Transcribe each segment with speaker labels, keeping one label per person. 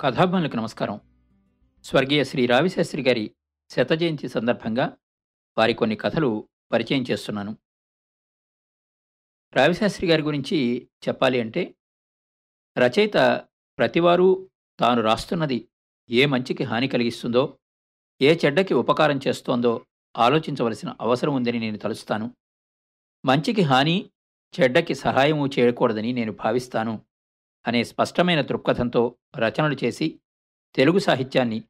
Speaker 1: కథాభిమానులకు నమస్కారం. స్వర్గీయ శ్రీ రావిశాస్త్రి గారి శత జయంతి సందర్భంగా వారి కొన్ని కథలు పరిచయం చేస్తున్నాను. రావిశాస్త్రి గారి గురించి చెప్పాలి అంటే రచయిత ప్రతివారు తాను రాస్తున్నది ఏ మంచికి హాని కలిగిస్తుందో ఏ చెడ్డకి ఉపకారం చేస్తోందో ఆలోచించవలసిన అవసరం ఉందని నేను తలుస్తాను. మంచికి హాని చెడ్డకి సహాయము చేయకూడదని నేను భావిస్తాను. అనే స్పష్టమైన దృక్పథంతో రచనలు చేసి తెలుగు సాహిత్యాన్ని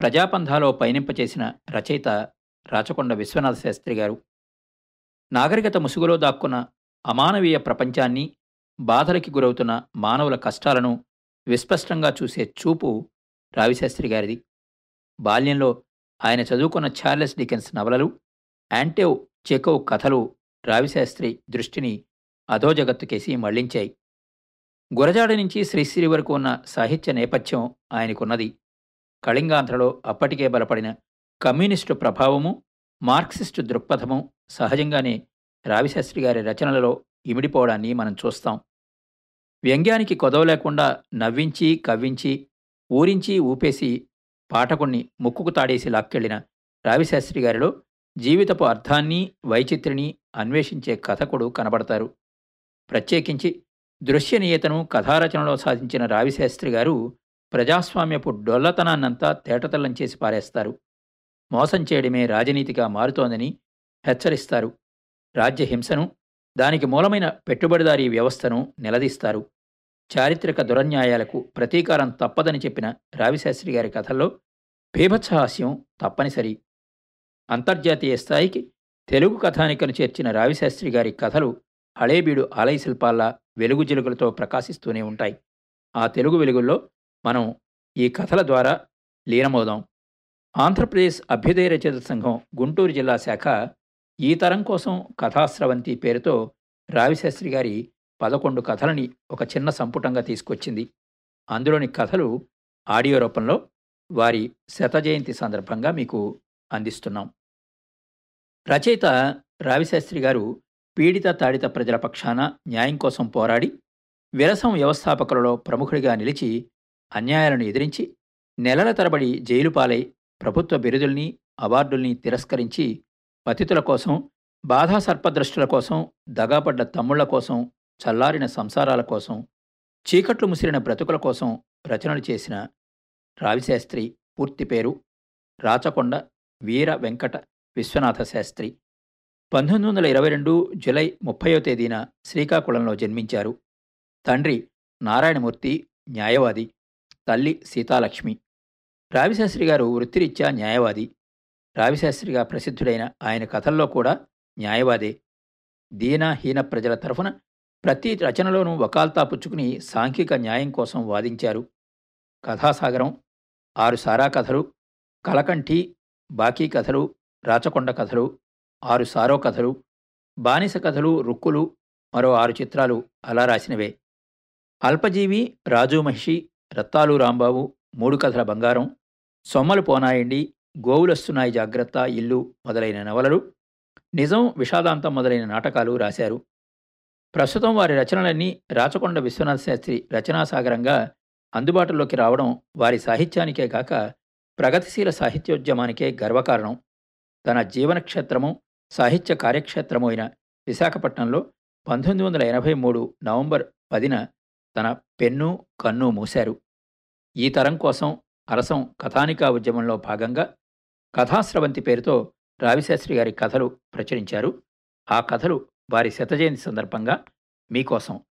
Speaker 1: ప్రజాపంధాలో పయనింపచేసిన రచయిత రాచకొండ విశ్వనాథ శాస్త్రి గారు. నాగరికత ముసుగులో దాక్కున్న అమానవీయ ప్రపంచాన్ని బాధలకి గురవుతున్న మానవుల కష్టాలను విస్పష్టంగా చూసే చూపు రావిశాస్త్రి గారిది. బాల్యంలో ఆయన చదువుకున్న చార్లెస్ డికెన్స్ నవలలు యాంటేవ్ చెకోవ్ కథలు రావిశాస్త్రి దృష్టిని అధోజగత్తుకేసి మళ్ళించాయి. గురజాడ నుంచి శ్రీశ్రీ వరకు ఉన్న సాహిత్య నేపథ్యం ఆయనకున్నది. కళింగాంధ్రలో అప్పటికే బలపడిన కమ్యూనిస్టు ప్రభావము మార్క్సిస్టు దృక్పథము సహజంగానే రావిశాస్త్రి గారి రచనలలో ఇమిడిపోవడాన్ని మనం చూస్తాం. వ్యంగ్యానికి కొదవ లేకుండా నవ్వించి కవ్వించి ఊరించి ఊపేసి పాఠకుణ్ణి ముక్కుకు తాడేసి లాక్కెళ్ళిన రావిశాస్త్రి గారిలో జీవితపు అర్థాన్ని వైచిత్రిని అన్వేషించే కథకుడు కనబడతారు. ప్రత్యేకించి దృశ్యనీయతను కథారచనలో సాధించిన రావిశాస్త్రి గారు ప్రజాస్వామ్యపు డొల్లతనాన్నంతా తేటతల్లం చేసి పారేస్తారు. మోసం చేయడమే రాజనీతిగా మారుతోందని హెచ్చరిస్తారు. రాజ్యహింసను దానికి మూలమైన పెట్టుబడిదారీ వ్యవస్థను నిలదీస్తారు. చారిత్రక దురన్యాయాలకు ప్రతీకారం తప్పదని చెప్పిన రావిశాస్త్రి గారి కథల్లో బీభత్సహాస్యం తప్పనిసరి. అంతర్జాతీయ స్థాయికి తెలుగు కథానికను చేర్చిన రావిశాస్త్రి గారి కథలు హళేబీడు ఆలయ శిల్పాల్లా వెలుగు జిలుగులతో ప్రకాశిస్తూనే ఉంటాయి. ఆ తెలుగు వెలుగుల్లో మనం ఈ కథల ద్వారా లీనమవుదాం. ఆంధ్రప్రదేశ్ అభ్యుదయ రచయిత సంఘం గుంటూరు జిల్లా శాఖ ఈ తరం కోసం కథాస్రవంతి పేరుతో రావిశాస్త్రి గారి పదకొండు కథలని ఒక చిన్న సంపుటంగా తీసుకొచ్చింది. అందులోని కథలు ఆడియో రూపంలో వారి శత జయంతి సందర్భంగా మీకు అందిస్తున్నాం. రచయిత రావిశాస్త్రి గారు పీడిత తాడిత ప్రజల పక్షాన న్యాయం కోసం పోరాడి విరసం వ్యవస్థాపకులలో ప్రముఖుడిగా నిలిచి అన్యాయాలను ఎదిరించి నెలల తరబడి జైలు పాలై ప్రభుత్వ బిరుదుల్ని అవార్డుల్ని తిరస్కరించి పతితుల కోసం బాధా సర్పదృష్టుల కోసం దగాపడ్డ తమ్ముళ్ళ కోసం చల్లారిన సంసారాల కోసం చీకట్లు ముసిరిన బ్రతుకుల కోసం రచనలు చేసిన రావిశాస్త్రి పూర్తి పేరు రాచకొండ వీర వెంకట విశ్వనాథ శాస్త్రి పంతొమ్మిది వందల ఇరవై రెండు జులై ముప్పయో తేదీన శ్రీకాకుళంలో జన్మించారు. తండ్రి నారాయణమూర్తి న్యాయవాది తల్లి సీతాలక్ష్మి. రావిశాస్త్రి గారు వృత్తిరీత్యా న్యాయవాది. రావిశాస్త్రిగా ప్రసిద్ధుడైన ఆయన కథల్లో కూడా న్యాయవాదే. దీనహీన ప్రజల తరఫున ప్రతి రచనలోనూ వకాల్తా పుచ్చుకుని సాంఘిక న్యాయం కోసం వాదించారు. కథాసాగరం ఆరు సారా కథలు కలకంఠి బాకీ కథలు రాచకొండ కథలు ఆరు సారో కథలు బానిస కథలు రుక్కులు మరో ఆరు చిత్రాలు అలా రాసినవే. అల్పజీవి రాజు మహిషి రత్తాలు రాంబాబు మూడు కథల బంగారం సొమ్మలు పోనాయండి గోవులొస్తున్నాయి జాగ్రత్త ఇల్లు మొదలైన నవలలు నిజం విషాదాంతం మొదలైన నాటకాలు రాశారు. ప్రస్తుతం వారి రచనలన్నీ రాచకొండ విశ్వనాథ శాస్త్రి రచనాసాగరంగా అందుబాటులోకి రావడం వారి సాహిత్యానికే కాక ప్రగతిశీల సాహిత్యోద్యమానికే గర్వకారణం. తన జీవనక్షేత్రము సాహిత్య కార్యక్షేత్రము అయిన విశాఖపట్నంలో పంతొమ్మిది వందల ఎనభై మూడు నవంబర్ పదిన తన పెన్ను కన్ను మూశారు. ఈ తరం కోసం అరసం కథానికా ఉద్యమంలో భాగంగా కథాస్రవంతి పేరుతో రావిశాస్త్రి గారి కథలు ప్రచురించారు. ఆ కథలు వారి శతజయంతి సందర్భంగా మీకోసం.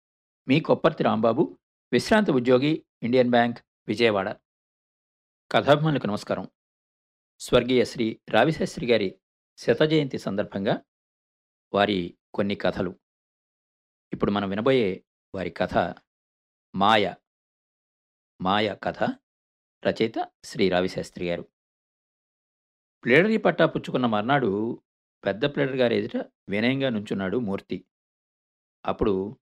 Speaker 1: మీ కొప్పర్తి రాంబాబు విశ్రాంతి ఉద్యోగి ఇండియన్ బ్యాంక్ విజయవాడ. కథాభిమానులకు నమస్కారం. స్వర్గీయ శ్రీ రావిశాస్త్రి గారి శతజయంతి సందర్భంగా వారి కొన్ని కథలు. ఇప్పుడు మనం వినబోయే వారి కథ మాయ. మాయ కథ రచయిత శ్రీ రవిశాస్త్రి గారు. ప్లేడరీ పట్టా పుచ్చుకున్న మర్నాడు పెద్ద ప్లేడర్ గారు ఎదుట వినయంగా నుంచున్నాడు మూర్తి. అప్పుడు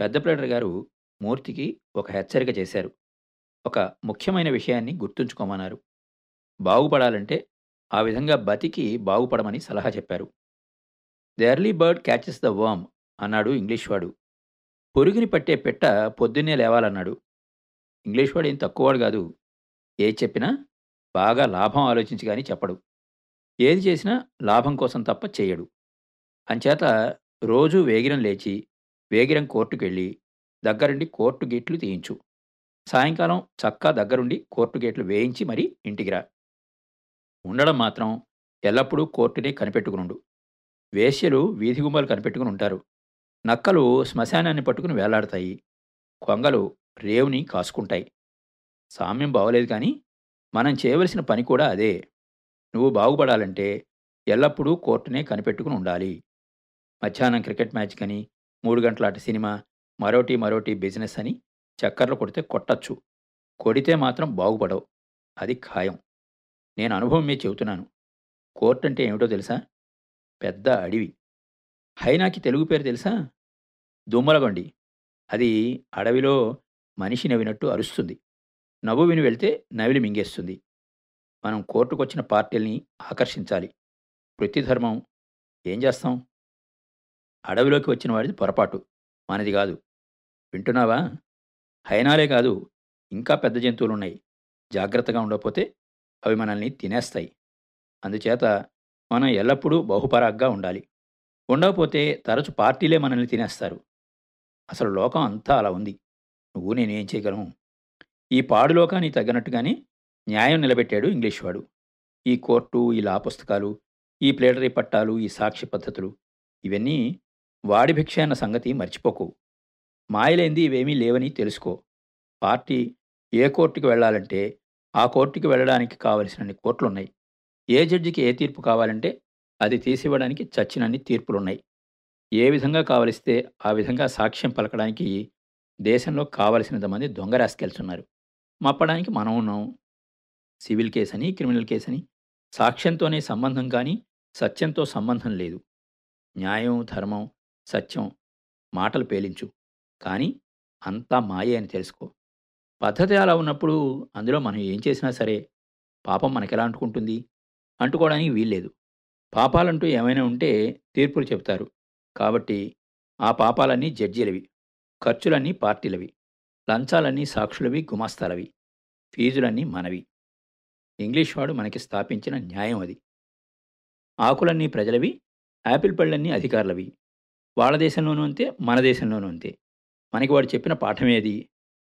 Speaker 1: పెద్ద ప్లేడర్ గారు మూర్తికి ఒక హెచ్చరిక చేశారు. ఒక ముఖ్యమైన విషయాన్ని గుర్తుంచుకోమన్నారు. బాగుపడాలంటే ఆ విధంగా బతికి బాగుపడమని సలహా చెప్పారు the early bird catches the worm అన్నాడు ఇంగ్లీష్ వాడు పొరుగుని పట్టే పెట్ట పొద్దున్నే లేవాలన్నాడు ఇంగ్లీష్ వాడు ఏం తక్కువవాడు కాదు ఏ చెప్పినా బాగా లాభం ఆలోచించి కానీ చెప్పడు. ఏది చేసినా లాభం కోసం తప్ప చెయ్యడు. అంచేత రోజూ వేగిరం లేచి, వేగిరం కోర్టుకెళ్ళి, దగ్గరుండి కోర్టు గేట్లు తీయించు. సాయంకాలం చక్కా దగ్గరుండి కోర్టు గేట్లు వేయించి మరీ ఇంటికి రా. ఉండడం మాత్రం ఎల్లప్పుడూ కోర్టునే కనిపెట్టుకునుండు. వేశ్యలు వీధి గుమ్మలు కనిపెట్టుకుని ఉంటారు. నక్కలు శ్మశానాన్ని పట్టుకుని వేలాడతాయి. కొంగలు రేవుని కాసుకుంటాయి. సామ్యం బాగోలేదు కానీ, మనం చేయవలసిన పని కూడా అదే. నువ్వు బాగుపడాలంటే ఎల్లప్పుడూ కోర్టునే కనిపెట్టుకుని ఉండాలి. మధ్యాహ్నం క్రికెట్ మ్యాచ్‌కని, 3 గంటల అటు సినిమా, మరోటి మరోటి బిజినెస్ అని చక్కర్లు కొడితే కొట్టచ్చు కొడితే మాత్రం బాగుపడవు. అది ఖాయం. నేను అనుభవం మీద చెబుతున్నాను. కోర్టంటే ఏమిటో తెలుసా? పెద్ద అడవి హైనాకి తెలుగు పేరు తెలుసా? దుమ్మలగొండి. అది అడవిలో మనిషి నవ్వినట్టు అరుస్తుంది. నవ్వు విని వెళ్తే నవిలి మింగేస్తుంది. మనం కోర్టుకొచ్చిన పార్టీల్ని ఆకర్షించాలి. వృత్తిధర్మం. ఏం చేస్తాం? అడవిలోకి వచ్చిన వాడిది పొరపాటు. మనది కాదు వింటున్నావా? హైనాలే కాదు, ఇంకా పెద్ద జంతువులున్నాయి. జాగ్రత్తగా ఉండకపోతే అవి మనల్ని తినేస్తాయి. అందుచేత మనం ఎల్లప్పుడూ బహుపరాగ్గా ఉండాలి. ఉండకపోతే తరచు పార్టీలే మనల్ని తినేస్తారు. అసలు లోకం అంతా అలా ఉంది. నువ్వు నేనేం చేయగలను ఈ పాడు లోకానికి తగ్గినట్టుగానే న్యాయం నిలబెట్టాడు ఇంగ్లీష్ వాడు. ఈ కోర్టు, ఈ లా పుస్తకాలు, ఈ ప్లేటరీ పట్టాలు, ఈ సాక్ష్య పద్ధతులు ఇవన్నీ వాడి భిక్ష అన్న సంగతి మర్చిపోకు. మాయలేంది ఇవేమీ లేవని తెలుసుకో. పార్టీ ఏ కోర్టుకి వెళ్ళాలంటే ఆ కోర్టుకి వెళ్ళడానికి కావలసినన్ని కోర్టులున్నాయి. ఏ జడ్జికి ఏ తీర్పు కావాలంటే అది తీసివ్వడానికి చచ్చినన్ని తీర్పులున్నాయి. ఏ విధంగా కావలిస్తే ఆ విధంగా సాక్ష్యం పలకడానికి దేశంలో కావలసినంత మంది దొంగ రాసుకెళ్తున్నారు మప్పడానికి మనం ఉన్నాం. సివిల్ కేసని, క్రిమినల్ కేసని సాక్ష్యంతోనే సంబంధం కానీ, సత్యంతో సంబంధం లేదు. న్యాయం, ధర్మం, సత్యం మాటలు పేలించు. కానీ అంతా మాయే అని తెలుసుకో. పద్ధతి అలా ఉన్నప్పుడు అందులో మనం ఏం చేసినా సరే పాపం మనకెలా అంటుకుంటుంది? అంటుకోవడానికి వీల్లేదు. పాపాలంటూ ఏమైనా ఉంటే తీర్పులు చెబుతారు. కాబట్టి ఆ పాపాలన్నీ జడ్జీలవి. ఖర్చులన్నీ పార్టీలవి. లంచాలన్నీ సాక్షులవి, గుమాస్తాలవి. ఫీజులన్నీ మనవి. ఇంగ్లీష్ వాడు మనకి స్థాపించిన న్యాయం అది. ఆకులన్నీ ప్రజలవి, యాపిల్ పళ్ళన్నీ అధికారులవి. వాళ్ళ దేశంలోనూ అంతే, మన దేశంలోనూ అంతే. మనకి వాడు చెప్పిన పాఠమేది?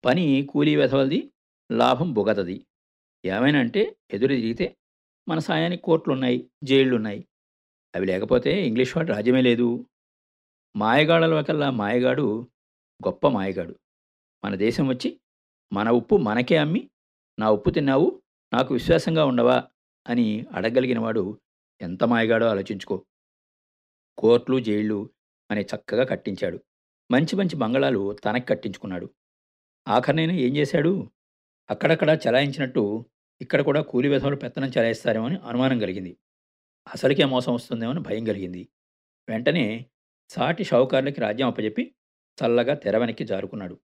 Speaker 1: పని కూలీ వెధవలది, లాభం బుగతది. ఏమైనా అంటే ఎదురు తిరిగితే మన సాయానికి కోర్టులున్నాయి, జైళ్ళున్నాయి. అవి లేకపోతే ఇంగ్లీష్ వాడు రాజ్యమే లేదు. మాయగాళ్ళలోకల్లా మాయగాడు గొప్ప మాయగాడు. మన దేశం వచ్చి మన ఉప్పు మనకే అమ్మి, నా ఉప్పు తిన్నావు, నాకు విశ్వాసంగా ఉండవా అని అడగలిగినవాడు ఎంత మాయగాడో ఆలోచించుకో. కోర్టులు, జైళ్ళు అని చక్కగా కట్టించాడు. మంచి మంచి బంగళాలు తనకి కట్టించుకున్నాడు. ఆఖరినైనా ఏం చేశాడు? అక్కడక్కడ చలాయించినట్టు ఇక్కడ కూడా కూలి వెధవలు పెత్తనం చలాయిస్తారేమో అని అనుమానం కలిగింది. అసలుకే మోసం వస్తుందేమో అని భయం కలిగింది. వెంటనే సాటి షావుకారులకి రాజ్యం అప్పజెప్పి చల్లగా తెర వెనక్కి జారుకున్నాడు.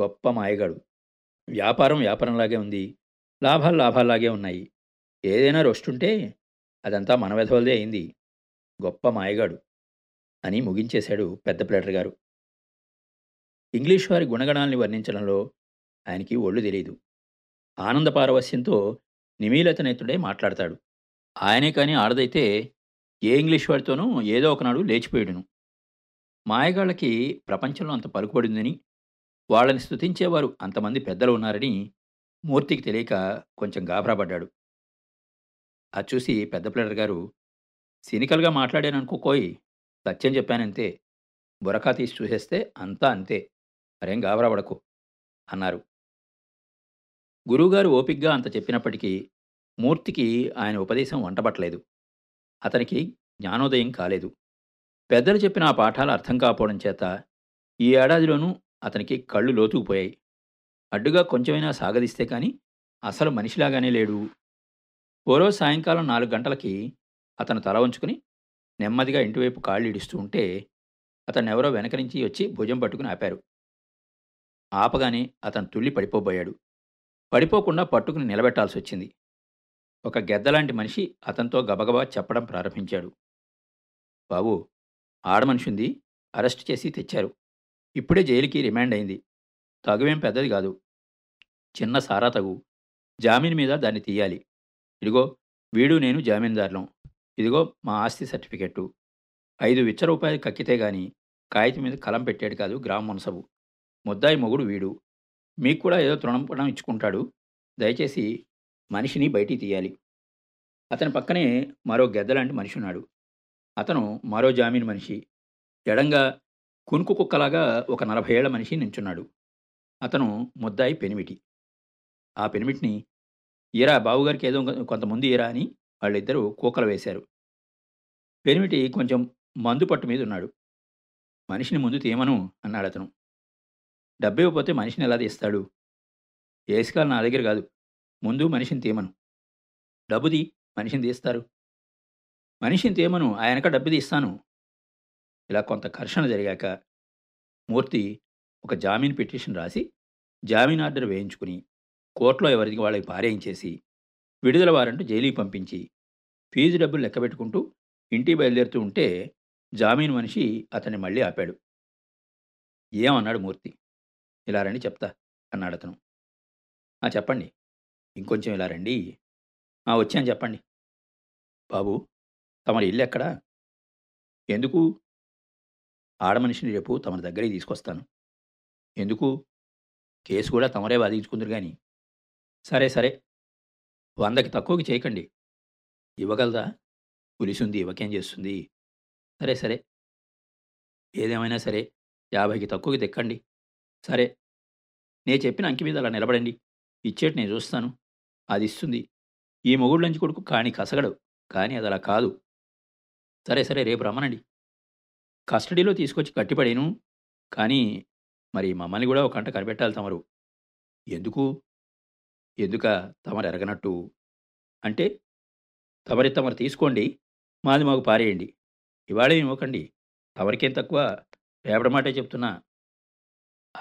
Speaker 1: గొప్ప మాయగాడు. వ్యాపారం వ్యాపారంలాగే ఉంది. లాభాలు లాభాల్లాగే ఉన్నాయి. ఏదైనా రొస్టుంటే అదంతా మన వెధవలదే అయింది. గొప్ప మాయగాడు అని ముగించేశాడు పెద్ద ప్లేటర్ గారు. ఇంగ్లీష్ వారి గుణగణాల్ని వర్ణించడంలో ఆయనకి ఒళ్ళు తెలియదు ఆనంద పారవస్యంతో నిమీలతనేతుడే మాట్లాడతాడు. ఆయనే కానీ ఆడదైతే ఏ ఇంగ్లీష్ వాడితోనూ ఏదో ఒకనాడు లేచిపోయాడును మాయగాళ్ళకి ప్రపంచంలో అంత పలుకుబడిందని, వాళ్ళని స్తుతించేవారు అంతమంది పెద్దలు ఉన్నారని మూర్తికి తెలియక కొంచెం గాభరాపడ్డాడు అది చూసి పెద్ద పిల్లర్ గారు సినికల్‌గా మాట్లాడాననుకోకోయి సత్యం చెప్పానంతే. బురకా తీసి చూసేస్తే అంతా అంతే. మరేం గాబరాపడకు అన్నారు. గురువుగారు ఓపిగ్గా అంత చెప్పినప్పటికీ మూర్తికి ఆయన ఉపదేశం వంటబట్టలేదు. అతనికి జ్ఞానోదయం కాలేదు. పెద్దలు చెప్పిన ఆ పాఠాలు అర్థం కాపోవడం చేత ఈ ఏడాదిలోనూ అతనికి కళ్ళు లోతుకుపోయాయి. అడ్డుగా కొంచెమైనా సాగదీస్తే కానీ అసలు మనిషిలాగానే లేడు. ఓరో సాయంకాలం నాలుగు గంటలకి అతను తల వంచుకుని నెమ్మదిగా ఇంటివైపు కాళ్ళీడుస్తూ ఉంటే అతన్నెవరో వెనక నుంచి వచ్చి భుజం పట్టుకుని ఆపారు. ఆపగానే అతను తుళ్ళి పడిపోబోయాడు. పడిపోకుండా పట్టుకుని నిలబెట్టాల్సి వచ్చింది ఒక గెద్దలాంటి మనిషి అతనితో గబగబా చెప్పడం ప్రారంభించాడు. బాబూ! ఆడమనిషింది అరెస్ట్ చేసి తెచ్చారు. ఇప్పుడే జైలుకి రిమాండ్ అయింది. తగువేం పెద్దది కాదు చిన్న సారా తగు జామీన్ మీద దాన్ని తీయాలి ఇదిగో వీడు నేను జామీన్దారులం ఇదిగో మా ఆస్తి సర్టిఫికెట్టు ఐదు విచ్చ రూపాయలు కక్కితే గాని కాగితం మీద కలం పెట్టాడు కాదు గ్రామ మునసబు ముద్దాయి మొగుడు వీడు. మీకు కూడా ఏదో తృణంపణం ఇచ్చుకుంటాడు. దయచేసి మనిషిని బయటికి తీయాలి. అతని పక్కనే మరో గెద్దలాంటి మనిషి ఉన్నాడు అతను మరో జామీన్ మనిషి. ఎడంగా కునుకు కుక్కలాగా ఒక నలభై ఏళ్ళ మనిషి నించున్నాడు. అతను ముద్దాయి పెనిమిటి. ఆ పెనిమిటిని ఈరా బావుగారికి ఏదో కొంతమంది ఈరా అని వాళ్ళిద్దరూ కూకలు వేశారు. పెనిమిటి కొంచెం మందు పట్టు మీద ఉన్నాడు మనిషిని ముందు తీయమను అన్నాడు అతను డబ్బు ఇవ్వకపోతే మనిషిని ఎలా తీస్తాడు? ఏసుకాలు నా దగ్గర కాదు. ముందు మనిషిని తీయమను. డబ్బుది మనిషిని తీస్తారు. మనిషిని తీయమను ఆయనక డబ్బు తీస్తాను. ఇలా కొంత ఘర్షణ జరిగాక మూర్తి ఒక జామీన్ పిటిషన్ రాసి జామీన్ ఆర్డర్ వేయించుకుని కోర్టులో ఎవరికి వాళ్ళకి పారేయించేసి విడుదల వారంటూ జైలుకి పంపించి ఫీజు డబ్బులు లెక్కబెట్టుకుంటూ ఇంటి ఇంటికి బయలుదేరుతూ ఉంటే జామీన్ మనిషి అతన్ని మళ్ళీ ఆపాడు. ఏమన్నాడు మూర్తి? ఇలా రండి చెప్తా అన్నాడు అతను. "ఆ, చెప్పండి. ఇంకొంచెం ఇలా రండి. "ఆ, వచ్చాను చెప్పండి. బాబు తమరి ఇల్లు ఎక్కడా? ఎందుకు? ఆడమనిషిని రేపు తమరి దగ్గరికి తీసుకొస్తాను. ఎందుకు? కేసు కూడా తమరే వాదించుకుందరు కానీ సరే సరే. వందకి తక్కువకి చేయకండి. ఇవ్వగలదా పులిసుంది ఇవ్వకేం చేస్తుంది? సరే సరే. ఏదేమైనా సరే యాభైకి తక్కువకి తెక్కండి. సరే నేను చెప్పిన అంకి మీద అలా నిలబడండి. ఇచ్చేటి నేను చూస్తాను. అది ఇస్తుంది. ఈ మొగుళ్ళంచి కొడుకు కాని కసగడు. కానీ అది అలా కాదు. సరే సరే రేపు రమ్మనండి. కస్టడీలో తీసుకొచ్చి కట్టిపడేను. కానీ మరి మమ్మల్ని కూడా ఒక గంట కనిపెట్టాలి తమరు. ఎందుకు? ఎందుక తమరు ఎరగనట్టు? అంటే తమరి తమరు తీసుకోండి. మాది మాకు పారేయండి. ఇవాళే ఇవ్వకండి. తమరికేం తక్కువ? రేపటి మాటే చెప్తున్నా.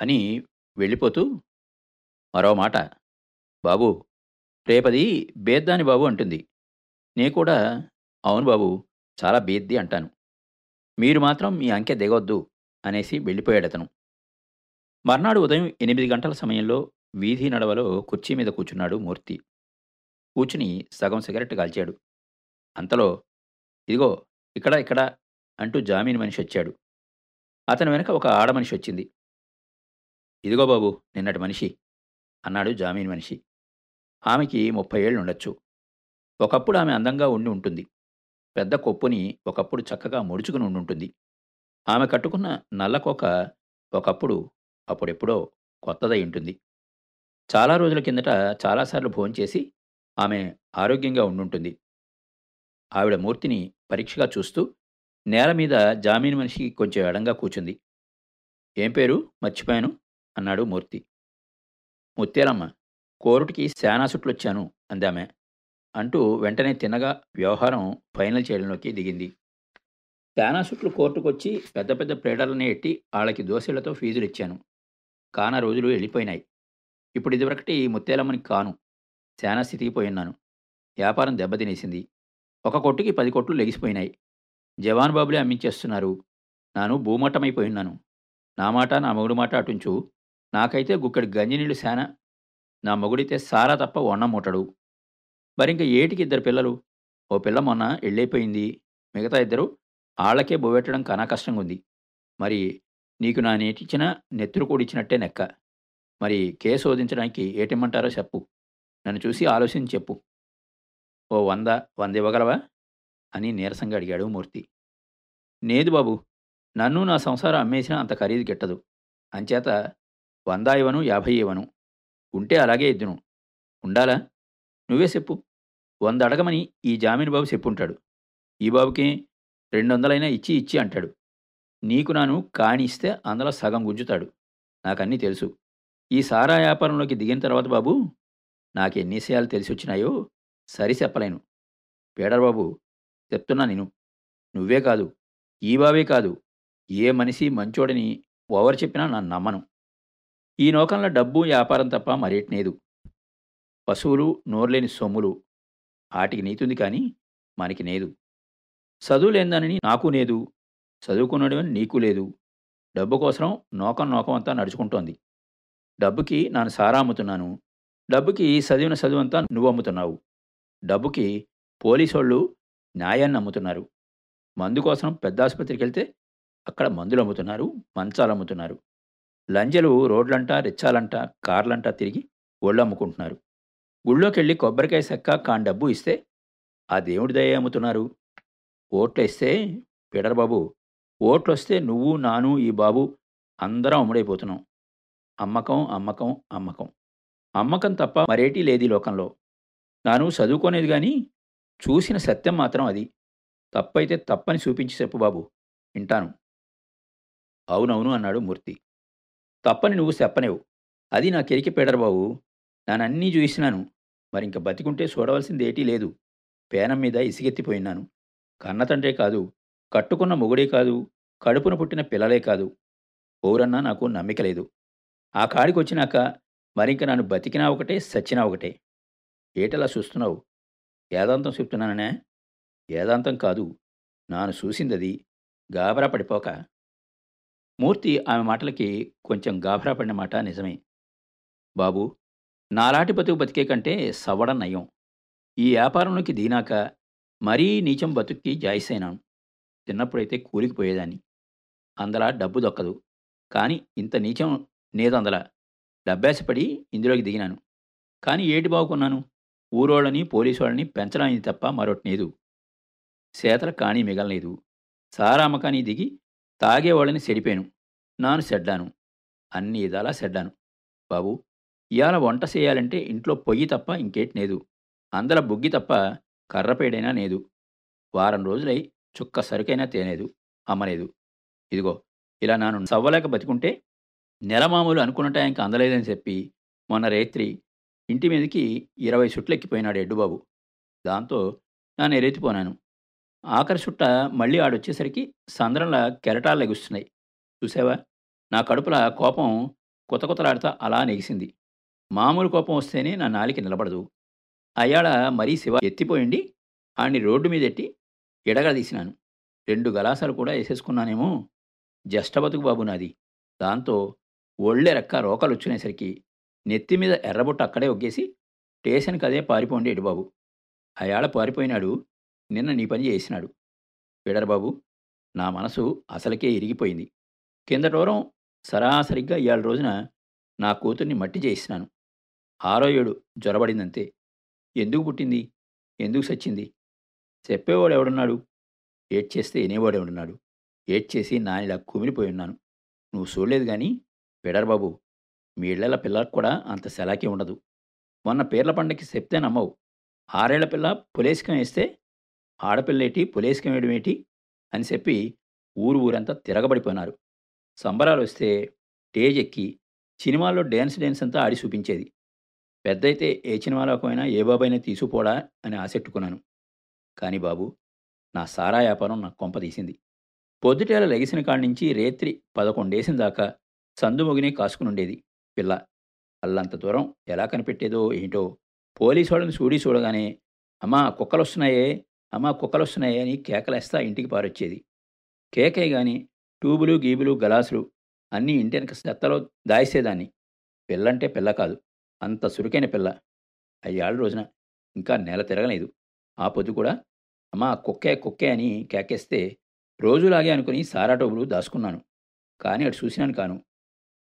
Speaker 1: అని వెళ్ళిపోతూ మరో మాట. బాబు రేపది బేద్దాని బాబు అంటుంది. నే కూడా అవును బాబు చాలా బేద్ది అంటాను. మీరు మాత్రం మీ అంకె దిగొద్దు అనేసి వెళ్ళిపోయాడు అతను మర్నాడు ఉదయం ఎనిమిది గంటల సమయంలో వీధి నడవలో కుర్చీ మీద కూర్చున్నాడు మూర్తి. కూర్చుని సగం సిగరెట్ కాల్చాడు. అంతలో ఇదిగో ఇక్కడ ఇక్కడ అంటూ జామీన్ మనిషి వచ్చాడు. అతని వెనక ఒక ఆడ మనిషి వచ్చింది. ఇదిగో బాబు నిన్నటి మనిషి. అన్నాడు జామీన్ మనిషి. ఆమెకి ముప్పై ఏళ్ళు ఉండొచ్చు ఒకప్పుడు ఆమె అందంగా ఉండి ఉంటుంది. పెద్ద కొప్పుని ఒకప్పుడు చక్కగా ముడుచుకుని ఉండుంటుంది ఆమె కట్టుకున్న నల్లకోక ఒకప్పుడు అప్పుడెప్పుడో కొత్తదై ఉంటుంది. చాలా రోజుల కిందట చాలాసార్లు భోంచేసి ఆమె ఆరోగ్యంగా ఉండుంటుంది ఆవిడ మూర్తిని పరీక్షగా చూస్తూ నేల మీద జామీన్ మనిషికి కొంచెం ఎడంగా కూర్చుంది ఏం పేరు? మర్చిపోయాను. అన్నాడు మూర్తి. ముత్యాలమ్మ కోరుటికి శానాసుట్లొచ్చాను అందామె. అంటూ వెంటనే తిన్నగా వ్యవహారం ఫైనల్ చేయడంలోకి దిగింది. శానాసుట్లు కోర్టుకొచ్చి పెద్ద పెద్ద ప్లేడర్లని ఎట్టి వాళ్ళకి దోశలతో ఫీజులు ఇచ్చాను కానా రోజులు వెళ్ళిపోయినాయి ఇప్పుడు ఇదివరకటి ముత్తేలమ్మని కాను. శానా స్థితికి పోయిన్నాను. వ్యాపారం దెబ్బతినేసింది. ఒక కొట్టుకి పది కొట్లు లెగిసిపోయినాయి. జవాన్ బాబులే అమ్మించేస్తున్నారు. నాను భూమట్టమైపోయిన్నాను. నా మాట నా మొగుడు మాట అటుంచు. నాకైతే గుక్కడి గంజినీళ్ళు శాన. నా మొగుడితే సారా తప్ప వన్నం మరింక ఏటికి ఇద్దరు పిల్లలు? ఓ పిల్ల మొన్న ఎళ్ళైపోయింది. మిగతా ఇద్దరు ఆళ్ళకే బొవెట్టడం కనా కష్టంగా ఉంది మరి నీకు నా నేటిచ్చిన నెత్తురు కూడిచ్చినట్టే నెక్క. మరి కేసు శోధించడానికి ఏటిమ్మంటారో చెప్పు. నన్ను చూసి ఆలోచించి చెప్పు. ఓ వంద వంద ఇవ్వగలవా? అని నీరసంగా అడిగాడు మూర్తి. నేదు బాబు. నన్ను నా సంసారం అమ్మేసినా అంత ఖరీదు గిట్టదు. అంచేత వంద ఇవ్వను యాభై ఇవ్వను ఉంటే అలాగే ఇద్దును ఉండాలా? నువ్వే చెప్పు. వంద అడగమని ఈ జామీన్ బాబు చెప్పుంటాడు. ఈ బాబుకి రెండు వందలైనా ఇచ్చి ఇచ్చి అంటాడు. నీకు నాను కాణిస్తే అందులో సగం గుంజుతాడు. నాకన్నీ తెలుసు. ఈ సారా వ్యాపారంలోకి దిగిన తర్వాత బాబు నాకు ఎన్ని విషయాలు తెలిసి వచ్చినాయో సరి చెప్పలేను. పేడరబాబు చెప్తున్నా నేను. నువ్వే కాదు. ఈ బాబే కాదు. ఏ మనిషి మంచోడని ఎవరు చెప్పినా నన్ను నమ్మను. ఈ నౌకంలో డబ్బు వ్యాపారం తప్ప మరేట్నేదు పశువులు నోర్లేని సొమ్ములు ఆటికి నీతుంది కానీ మనకి నేదు చదువు లేనిదానని నాకు లేదు. చదువుకున్నాడని నీకు లేదు. డబ్బు కోసం నోకం నోకం అంతా నడుచుకుంటోంది. డబ్బుకి నాను సారా అమ్ముతున్నాను. డబ్బుకి చదివిన చదువంతా నువ్వు అమ్ముతున్నావు. డబ్బుకి పోలీసోళ్ళు న్యాయాన్ని అమ్ముతున్నారు. మందు కోసం పెద్ద ఆసుపత్రికి వెళ్తే అక్కడ మందులు అమ్ముతున్నారు మంచాలు అమ్ముతున్నారు. లంజలు రోడ్లంట రిచ్చాలంట కార్లంట తిరిగి ఒళ్ళు అమ్ముకుంటున్నారు గుళ్ళోకి కొబ్బరికాయ సెక్క కాని డబ్బు ఇస్తే ఆ దేవుడి దయ అమ్ముతున్నారు ఓట్లు ఇస్తే ఓట్లొస్తే బాబు ఓట్లు వస్తే నువ్వు నాను ఈ బాబు అందరం అమ్ముడైపోతున్నాం. అమ్మకం అమ్మకం అమ్మకం. అమ్మకం తప్ప మరేటీ లేది లోకంలో. నాను చదువుకోనేది కానీ చూసిన సత్యం మాత్రం అది. తప్పైతే తప్పని చూపించి చెప్పు బాబు వింటాను. అవునవును అన్నాడు మూర్తి. తప్పని నువ్వు చెప్పనేవు అది నా కెరికి పీడర్ బాబు. నానన్నీ చూసినాను. మరింక బతికుంటే చూడవలసింది ఏటీ లేదు. పేనం మీద ఇసిగెత్తిపోయినాను కన్నతండ్రే కాదు. కట్టుకున్న మొగుడే కాదు. కడుపున పుట్టిన పిల్లలే కాదు. ఓరన్నా నాకు నమ్మిక లేదు. ఆ కాడికి వచ్చినాక మరింక నన్ను బతికినా ఒకటే సచ్చినా ఒకటే. ఏటలా చూస్తున్నావు? వేదాంతం చెప్తున్నాననే? వేదాంతం కాదు. నాను చూసిందది గాబరా పడిపోక. మూర్తి ఆమె మాటలకి కొంచెం గాభరా పడిన మాట నిజమే. బాబు నాలాటి బతుకు బతికే కంటే సవ్వడం నయం. ఈ వ్యాపారంలోకి దీనాక మరీ నీచం బతుక్కి జాయిసైనాను చిన్నప్పుడైతే కూలికి పోయేదాన్ని. అందలా డబ్బు దొక్కదు. కానీ ఇంత నీచం నేదందలా. డబ్బాసపడి ఇందులోకి దిగినాను. కానీ ఏటి బాగుకున్నాను ఊరోళ్ళని పోలీసు వాళ్ళని పెంచడానికి తప్ప మరొకటి లేదు. సేతల కాణి మిగలలేదు. సారామకాని దిగి తాగేవాళ్ళని సెడిపాను నాను సెడ్డాను. అన్ని ఇదాలా సెడ్డాను. బాబు ఇవాళ వంట చేయాలంటే ఇంట్లో పొయ్యి తప్ప ఇంకేటి లేదు. అందల బుగ్గి తప్ప కర్రపేడైనా లేదు వారం రోజులై చుక్క సరుకైనా తేనేదు. అమ్మలేదు. ఇదిగో ఇలా నాను సవ్వలేక బతికుంటే నెలమామూలు అనుకున్న టైంకి అందలేదని చెప్పి మొన్న రేత్రి ఇంటి మీదకి ఇరవై సుట్లెక్కిపోయినాడు ఎడ్డుబాబు. దాంతో నా ఎరెత్తిపోనాను ఆఖరి చుట్ట మళ్ళీ ఆడొచ్చేసరికి సంద్రంలా కెరటాలు లెగుస్తున్నాయి. చూసావా? నా కడుపుల కోపం కొత్త కొత్తలాడుతా అలా నెగిసింది. మామూలు కోపం వస్తేనే నా నాలికి నిలబడదు. అయాళ మరీ శివ ఎత్తిపోయిండి ఆడిని రోడ్డు మీద ఎట్టి ఎడగదీసినాను రెండు గలాసాలు కూడా వేసేసుకున్నానేమో జష్ట బతుకు బాబు నాది. దాంతో ఒళ్ళే రెక్క రోకలు వచ్చునేసరికి నెత్తి మీద ఎర్రబుట్ట అక్కడే ఒగ్గేసి స్టేషన్కి అదే పారిపోండి ఎడుబాబు అయాళ పారిపోయినాడు నిన్న నీ పని చేసినాడు. బాబు? నా మనసు అసలకే ఇరిగిపోయింది. కిందటోరం సరాసరిగ్గా ఇవాళ రోజున నా కూతుర్ని మట్టి చేసినాను ఆరో ఏడు జ్వరబడిందంతే ఎందుకు పుట్టింది? ఎందుకు సచ్చింది? చెప్పేవాడు ఎవడున్నాడు? ఏడ్చేస్తే వినేవాడు ఎవడున్నాడు? ఏడ్చేసి నానిలా కుమిలిపోయి ఉన్నాను. నువ్వు చూడలేదు కానీ బాబు మీ ఇళ్ళ పిల్లలకు కూడా అంత సెలాకి ఉండదు. మొన్న పేర్ల పండగకి చెప్తే నమ్మవు. ఆరేళ్ళ పిల్ల పులేసికం వేస్తే ఆడపిల్లేటి పులేసికం వేయడమేటి అని చెప్పి ఊరు ఊరంతా తిరగబడిపోయినారు. సంబరాలు వస్తే స్టేజ్ ఎక్కి సినిమాల్లో డ్యాన్స్ డ్యాన్స్ అంతా ఆడి చూపించేది. పెద్దయితే ఏ సినిమాలోకమైనా ఏ బాబైనా తీసుకుపోడా అని ఆశెట్టుకున్నాను కానీ బాబు నా సారా వ్యాపారం నాకు కొంప తీసింది. పొద్దుటేల లెగిసిన కాడి నుంచి రేత్రి పదకొండేసిన దాకా సందుమొగినే కాసుకునుండేది పిల్ల. అల్లంత దూరం ఎలా కనిపెట్టేదో ఏంటో పోలీసు వాళ్ళని చూడి చూడగానే అమ్మా కుక్కలు వస్తున్నాయే అమ్మ కుక్కలు అని కేకలేస్తా ఇంటికి పారొచ్చేది. కేకే గాని ట్యూబులు గీబులు గలాసులు అన్నీ ఇంటి వెనక చెత్తలో దాయిసేదాన్ని. పిల్లంటే పిల్ల కాదు అంత సురుకైన పిల్ల. అయ్యాళ్ళ రోజున ఇంకా నెల తిరగలేదు. ఆ పొద్దు కూడా అమ్మా కుక్కే కుక్కే అని కేకేస్తే రోజులాగే అనుకుని సారా టోబులు దాచుకున్నాను కానీ అటు చూసినాను కాను.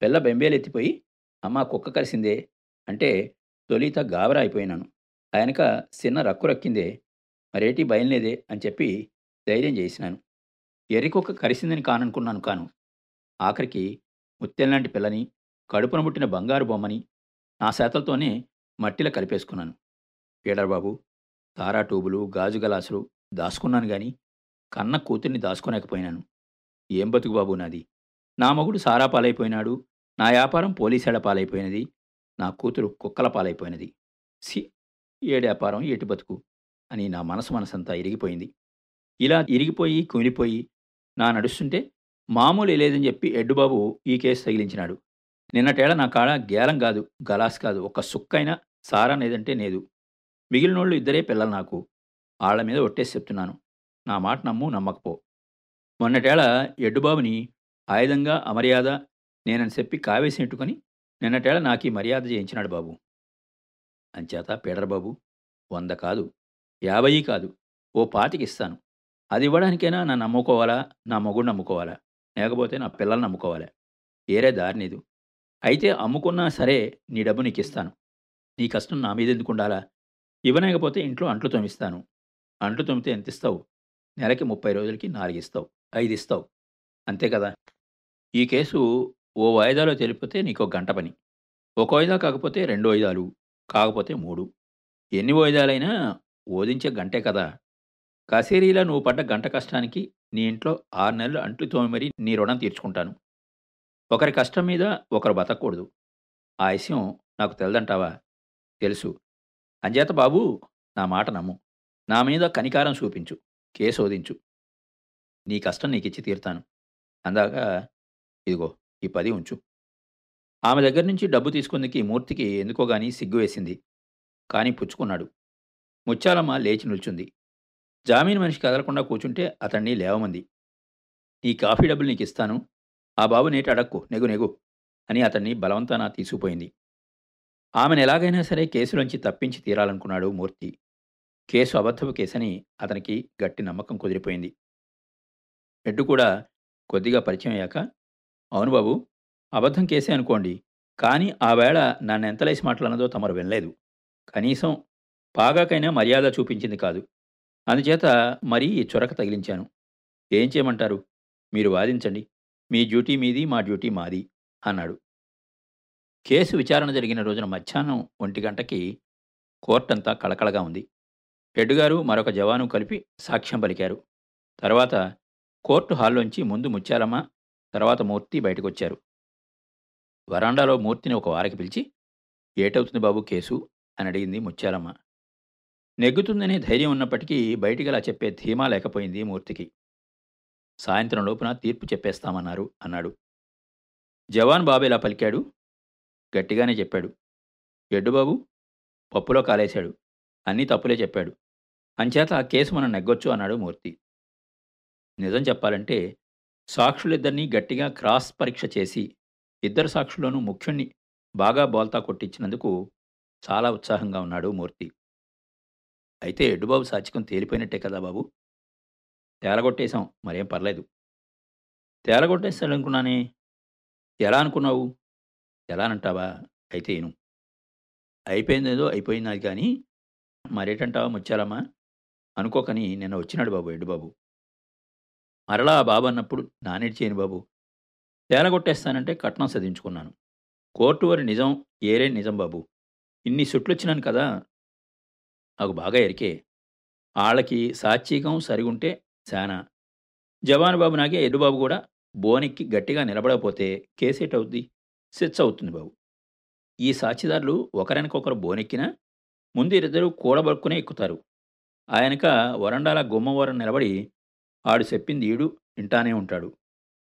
Speaker 1: పిల్ల బెంబేలెత్తిపోయి అమ్మ కుక్క కలిసిందే అంటే తొలిత గాబరా అయిపోయినాను ఆయనక చిన్న రక్కు రక్కిందే మరేటి భయం లేదే అని చెప్పి ధైర్యం చేసినాను. ఎర్రి కుక్క కరిసిందని కాననుకున్నాను కాను ఆఖరికి ముత్యంలాంటి పిల్లని కడుపున ముట్టిన బంగారు బొమ్మని నా శాతలతోనే మట్టిలో కలిపేసుకున్నాను. బాబు తారా ట్యూబులు గాజు గలాసులు దాచుకున్నాను గాని కన్న కూతుర్ని దాచుకోలేకపోయినాను. ఏం బతుకు బాబు నాది? నా మగుడు సారా పాలైపోయినాడు నా వ్యాపారం పోలీసేడ పాలైపోయినది నా కూతురు కుక్కల పాలైపోయినది. సి ఏడు వ్యాపారం ఏటి బతుకు? అని నా మనసు మనసంతా ఇరిగిపోయింది. ఇలా ఇరిగిపోయి కుమిలిపోయి నా నడుస్తుంటే మామూలు లేదని చెప్పి ఎడ్డుబాబు ఈ కేసు తగిలించినాడు. నిన్నటేళ నా కాడ గేలం కాదు గలాస్ కాదు ఒక్క సుక్కైనా సారా నేదంటే నేదు. మిగిలినోళ్ళు ఇద్దరే పిల్లలు నాకు. ఆళ్ళ మీద ఒట్టేసి చెప్తున్నాను. నా మాట నమ్ము నమ్మకపో. మొన్నటేళ ఎడ్డుబాబుని ఆయుధంగా అమర్యాద నేనని చెప్పి కావేసినట్టుకొని నిన్నటేళ నాకు ఈ మర్యాద చేయించినాడు బాబు. అంచేత పీడరబాబు వంద కాదు. యాభై కాదు. ఓ పాతికి ఇస్తాను అది ఇవ్వడానికైనా నన్ను నమ్ముకోవాలా? నా మొగుడు నమ్ముకోవాలా? లేకపోతే నా పిల్లల్ని నమ్ముకోవాలా. ఏరే దారి నీదు. అయితే అమ్ముకున్నా సరే నీ డబ్బు నీకు ఇస్తాను నీ కష్టం నా మీద ఎందుకు ఉండాలా? ఇవ్వలేకపోతే ఇంట్లో అంట్లు తోమిస్తాను. అంట్లు తోమితే ఎంత ఇస్తావు నెలకి ముప్పై రోజులకి నాలుగు ఇస్తావు ఐదు ఇస్తావు అంతే కదా? ఈ కేసు ఓ వాయిదాలో తెలిపితే నీకు గంట పని. ఒక వాయిదా కాకపోతే రెండు వాయిదాలు. కాకపోతే మూడు. ఎన్ని వాయిదాలైనా ఓదించే గంటే కదా! కసేరీలా నువ్వు పడ్డ గంట కష్టానికి నీ ఇంట్లో ఆరు నెలలు అంట్లు తోమి మరీ నీ రుణం తీర్చుకుంటాను. ఒకరి కష్టం మీద ఒకరు బతకూడదు. ఆ విషయం నాకు తెలదంటావా? తెలుసు. అంచేత బాబు నా మాట నమ్ము. నా మీద కనికారం చూపించు. కేసు ఓదించు. నీ కష్టం నీకిచ్చి తీరుతాను. అందాక ఇదిగో ఈ పది ఉంచు. ఆమె దగ్గర నుంచి డబ్బు తీసుకుందికి మూర్తికి ఎందుకో గాని సిగ్గు వేసింది. కానీ పుచ్చుకున్నాడు. ముత్యాలమ్మ లేచి నిల్చుంది. జామీన్ మనిషి కదలకుండా కూర్చుంటే అతన్ని లేవమంది. ఈ కాఫీ డబ్బులు నీకు ఇస్తాను ఆ బాబు నేటి అడక్కు. నెగు నెగు అని అతన్ని బలవంతాన తీసుకుపోయింది. ఆమెను ఎలాగైనా సరే కేసులోంచి తప్పించి తీరాలనుకున్నాడు మూర్తి. కేసు అబద్ధపు కేసని అతనికి గట్టి నమ్మకం కుదిరిపోయింది. ఎడ్డు కూడా కొద్దిగా పరిచయం అయ్యాక అవును బాబు అబద్ధం కేసే అనుకోండి. కానీ ఆ వేళ నన్ను ఎంతలేసి మాట్లాడినదో తమరు వినలేదు. కనీసం పాగాకైనా మర్యాద చూపించింది కాదు. అందుచేత మరీ ఈ చొరక తగిలించాను. ఏం చేయమంటారు? మీరు వాదించండి. మీ డ్యూటీ మీది మా డ్యూటీ మాది అన్నాడు. కేసు విచారణ జరిగిన రోజున మధ్యాహ్నం ఒంటి గంటకి కోర్టంతా కళకళగా ఉంది. హెడ్గారు మరొక జవాను కలిపి సాక్ష్యం పలికారు. తర్వాత కోర్టు హాల్లోంచి ముందు ముత్యాలమ్మ తర్వాత మూర్తి బయటకొచ్చారు. వరాండాలో మూర్తిని ఒక వారకి పిలిచి ఏటవుతుంది బాబు కేసు? అని అడిగింది ముత్యాలమ్మ నెగ్గుతుందనే ధైర్యం ఉన్నప్పటికీ బయటికి అలా చెప్పే ధీమా లేకపోయింది మూర్తికి. సాయంత్రం లోపున తీర్పు చెప్పేస్తామన్నారు అన్నాడు. జవాన్ బాబు ఇలా పలికాడు? గట్టిగానే చెప్పాడు. ఎడ్డుబాబు పప్పులో కాలేశాడు. అన్నీ తప్పులే చెప్పాడు. అంచేత ఆ కేసు మనం నెగ్గొచ్చు అన్నాడు మూర్తి. నిజం చెప్పాలంటే సాక్షులిద్దరినీ గట్టిగా క్రాస్ పరీక్ష చేసి ఇద్దరు సాక్షుల్లోనూ ముఖ్యుణ్ణి బాగా బోల్తా కొట్టించినందుకు చాలా ఉత్సాహంగా ఉన్నాడు మూర్తి. అయితే ఎడ్డుబాబు సాచికం తేలిపోయినట్టే కదా బాబు. తేలగొట్టేశాం మరేం పర్లేదు. తేలగొట్టేస్తాడనుకున్నానే ఎలా అనుకున్నావు? ఎలా అంటావా అయితే ఏను. అయిపోయిందేదో అయిపోయింది అది కానీ మరేటంటావా ముచ్చాలమ్మా అనుకోకని నిన్న వచ్చినాడు బాబు ఎడ్డుబాబు మరలా ఆ బాబు అన్నప్పుడు నానేటి చేయను బాబు. తేలగొట్టేస్తానంటే కట్నం సదించుకున్నాను. కోర్టు వారి నిజం ఏరే నిజం బాబు. ఇన్ని సుట్లొచ్చినాను కదా నాకు బాగా ఎరికే. ఆళ్ళకి సాత్వికం సరిగుంటే శానా. జవాన్ బాబు నాగే ఎడ్డుబాబు కూడా బోనెక్కి గట్టిగా నిలబడకపోతే కేసేటవుద్ది? అవుద్ది అవుతుంది బాబు. ఈ సాక్షిదారులు ఒకరినకొకరు బోనెక్కినా ముందు ఇద్దరు కూడబడుకునే ఎక్కుతారు. ఆయనక వరండాల గుమ్మవరం నిలబడి ఆడు చెప్పింది ఈడు వింటానే ఉంటాడు.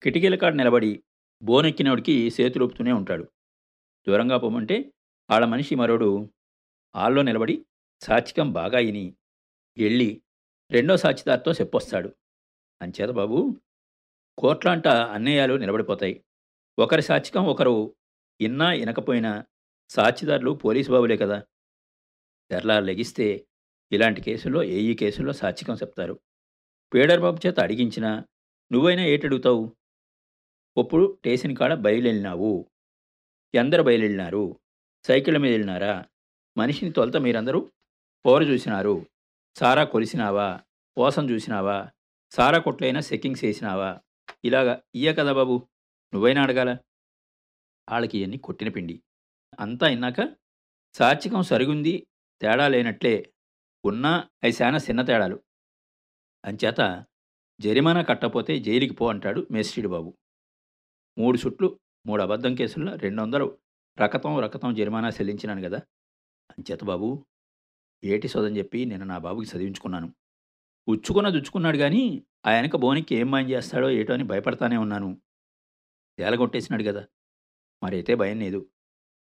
Speaker 1: కిటికీల కాడ నిలబడి బోనెక్కినోడికి సేతులూపుతూనే ఉంటాడు. దూరంగా పోమంటే ఆళ్ళ మనిషి మరోడు ఆల్లో నిలబడి సాచికం బాగా ఇని వెళ్ళి రెండో సాక్షిదారితో చెప్పొస్తాడు. అంచేత బాబు కోట్లంట అన్నయ్యాలు నిలబడిపోతాయి. ఒకరి సాచికం ఒకరు ఇన్నా ఇనకపోయినా సాక్షిదారులు పోలీసు బాబులే కదా. తెరలా లెగిస్తే ఇలాంటి కేసుల్లో ఏఈ కేసుల్లో సాక్షికం చెప్తారు. పేడర్ బాబు చేత అడిగించినా నువ్వైనా ఏటడుగుతావు? ఇప్పుడు స్టేషన్ కాడ బయలుదేరినావు ఎందరు బయలుదేరినారు సైకిళ్ళ మీద వెళ్ళినారా మనిషిని తొలత మీరందరూ పోరు చూసినారు. సారా కొలిసినావా? పోసం చూసినావా? సారా కొట్లైనా సెక్కింగ్స్ వేసినావా ఇలాగా ఇయ్య కదా బాబు. నువ్వైనా అడగాల. వాళ్ళకి ఇవన్నీ కొట్టిన పిండి. అంతా ఇన్నాక సాత్వికం సరిగుంది తేడా లేనట్లే. ఉన్నా అవి శానా చిన్న తేడాలు. అంచేత జరిమానా కట్టపోతే జైలుకి పో అంటాడు మేస్ట్రీడు బాబు. మూడు చుట్లు మూడు అబద్ధం కేసుల్లో రెండు వందలు రకతం రకతం జరిమానా చెల్లించినాను కదా. అంచేత బాబు ఏటి సోదని చెప్పి నేను నా బాబుకి చదివించుకున్నాను. ఉచ్చుకున్న దుచ్చుకున్నాడు కానీ ఆయనక బోనికి ఏం మాయం చేస్తాడో ఏటో అని భయపడతానే ఉన్నాను. తేలగొట్టేసినాడు కదా మరైతే భయం లేదు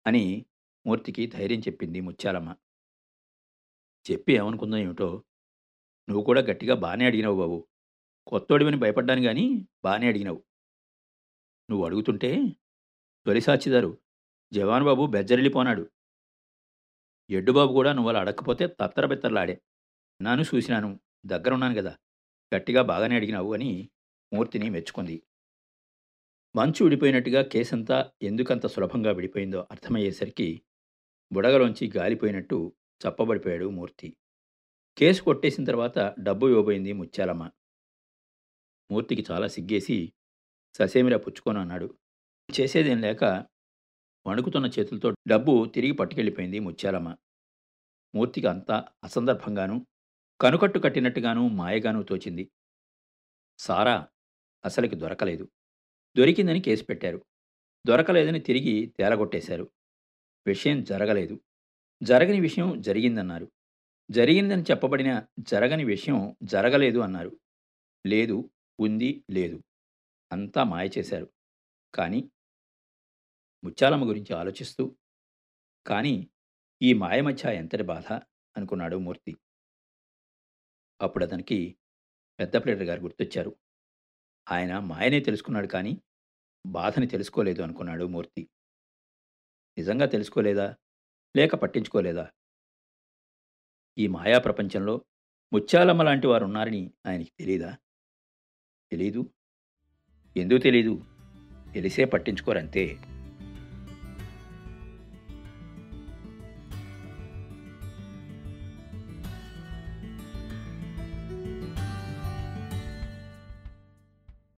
Speaker 1: అని మూర్తికి ధైర్యం చెప్పింది ముత్యాలమ్మ. చెప్పి ఏమనుకుందో ఏమిటో నువ్వు కూడా గట్టిగా బాగానే అడిగినావు బాబు. కొత్తోడివని భయపడ్డాను కానీ బాగానే అడిగినావు. నువ్వు అడుగుతుంటే తొలి సాక్షిదారు జవాన్ బాబు బెజ్జరిల్లిపోనాడు. ఎడ్డుబాబు కూడా నువ్వు అలా అడగకపోతే తత్తరబిత్తరలాడే నాను చూసినాను దగ్గరున్నాను కదా గట్టిగా బాగానే అడిగినావు అని మూర్తిని మెచ్చుకుంది. మంచు విడిపోయినట్టుగా కేసంతా ఎందుకంత సులభంగా విడిపోయిందో అర్థమయ్యేసరికి బుడగలోంచి గాలిపోయినట్టు చప్పబడిపోయాడు మూర్తి. కేసు కొట్టేసిన తర్వాత డబ్బు ఇవ్వబోయింది ముత్యాలమ్మ. మూర్తికి చాలా సిగ్గేసి ససేమిరా పుచ్చుకొని అన్నాడు. చేసేదేం లేక వణుకుతున్న చేతులతో డబ్బు తిరిగి పట్టుకెళ్ళిపోయింది ముత్యాలమ్మ. మూర్తికి అంతా అసందర్భంగానూ కనుకట్టు కట్టినట్టుగానూ మాయగానూ తోచింది. సారా అసలుకి దొరకలేదు. దొరికిందని కేసు పెట్టారు. దొరకలేదని తిరిగి తేలగొట్టేశారు. విషయం జరగలేదు. జరగని విషయం జరిగిందన్నారు. జరిగిందని చెప్పబడిన జరగని విషయం జరగలేదు అన్నారు. లేదు ఉంది లేదు. అంతా మాయ చేశారు. కానీ ముత్యాలమ్మ గురించి ఆలోచిస్తూ కానీ ఈ మాయ మధ్య ఎంతటి బాధ? అనుకున్నాడు మూర్తి. అప్పుడు అతనికి పెద్ద ప్లేటర్ గారు గుర్తొచ్చారు. ఆయన మాయనే తెలుసుకున్నాడు కానీ బాధని తెలుసుకోలేదు అనుకున్నాడు మూర్తి. నిజంగా తెలుసుకోలేదా? లేక పట్టించుకోలేదా? ఈ మాయా ప్రపంచంలో ముత్యాలమ్మ లాంటి వారు ఉన్నారని ఆయనకి తెలీదా? తెలీదు. ఎందుకు తెలీదు? తెలిసే పట్టించుకోరంతే.